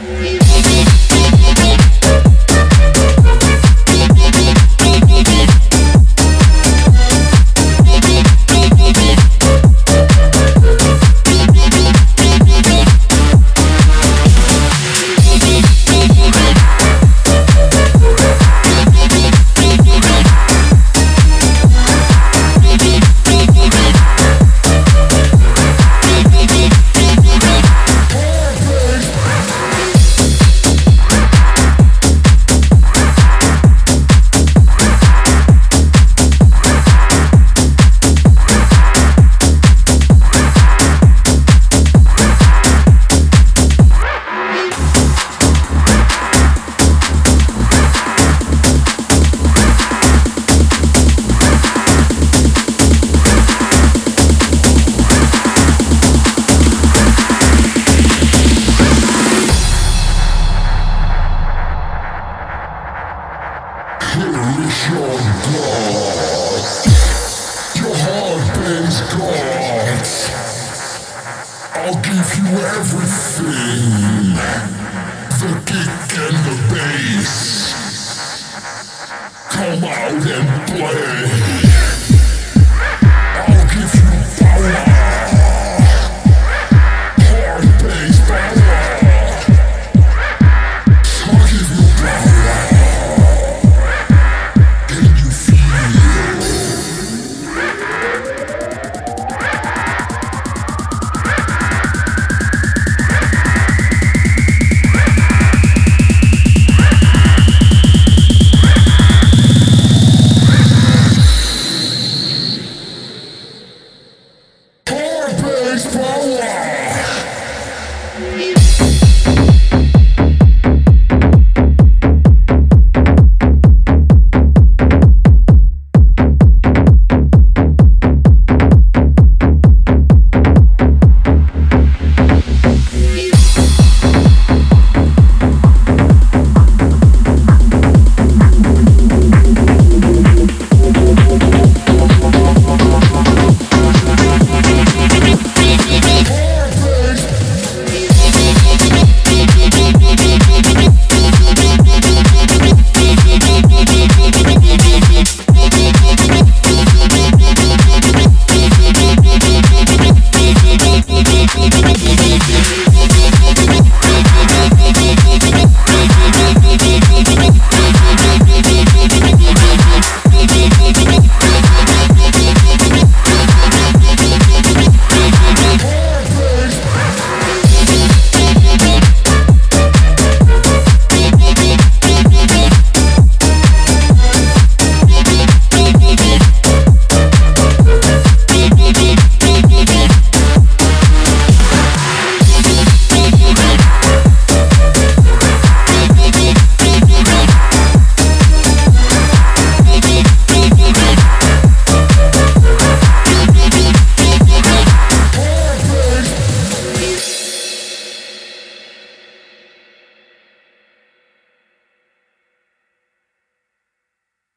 Yeah. Gods, I'll give you everything the kick and the bass. Come out and play.